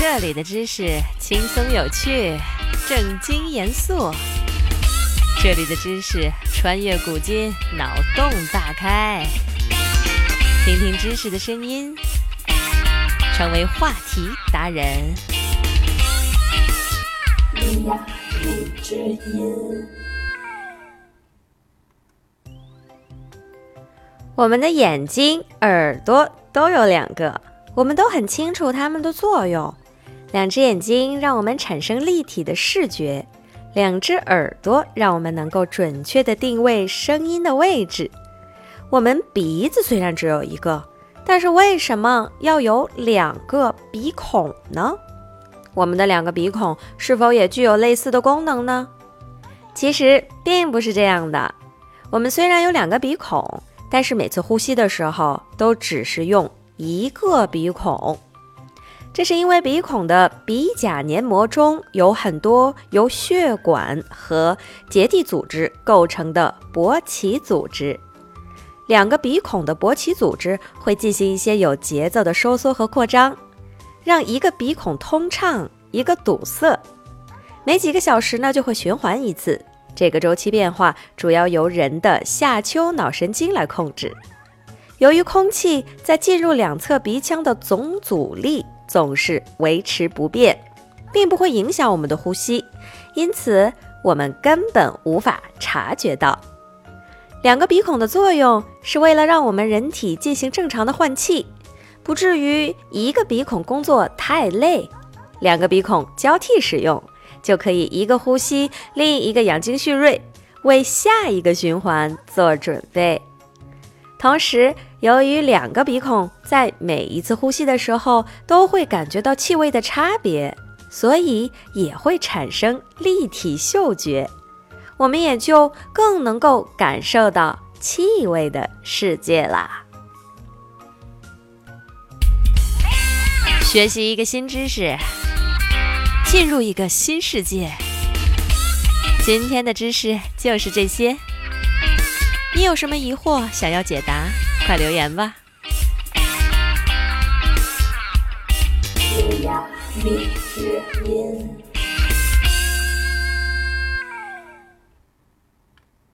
这里的知识轻松有趣，正经严肃。这里的知识穿越古今，脑洞大开。听听知识的声音，成为话题达人。我们的眼睛、耳朵都有两个，我们都很清楚它们的作用。两只眼睛让我们产生立体的视觉，两只耳朵让我们能够准确地定位声音的位置。我们鼻子虽然只有一个，但是为什么要有两个鼻孔呢？我们的两个鼻孔是否也具有类似的功能呢？其实并不是这样的。我们虽然有两个鼻孔，但是每次呼吸的时候都只是用一个鼻孔。这是因为鼻孔的鼻甲黏膜中有很多由血管和结缔组织构成的勃起组织，两个鼻孔的勃起组织会进行一些有节奏的收缩和扩张，让一个鼻孔通畅，一个堵塞。每几个小时呢就会循环一次，这个周期变化主要由人的下丘脑神经来控制。由于空气在进入两侧鼻腔的总阻力。总是维持不变，并不会影响我们的呼吸，因此我们根本无法察觉到。两个鼻孔的作用是为了让我们人体进行正常的换气，不至于一个鼻孔工作太累。两个鼻孔交替使用，就可以一个呼吸，另一个养精蓄锐，为下一个循环做准备。同时，由于两个鼻孔在每一次呼吸的时候都会感觉到气味的差别，所以也会产生立体嗅觉，我们也就更能够感受到气味的世界啦。学习一个新知识，进入一个新世界。今天的知识就是这些。你有什么疑惑想要解答？快留言吧！